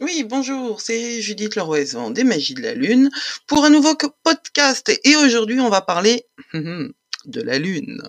Oui, bonjour, c'est Judith Leroyson des Magies de la Lune pour un nouveau podcast. Et aujourd'hui, on va parler hum, hum, de la Lune.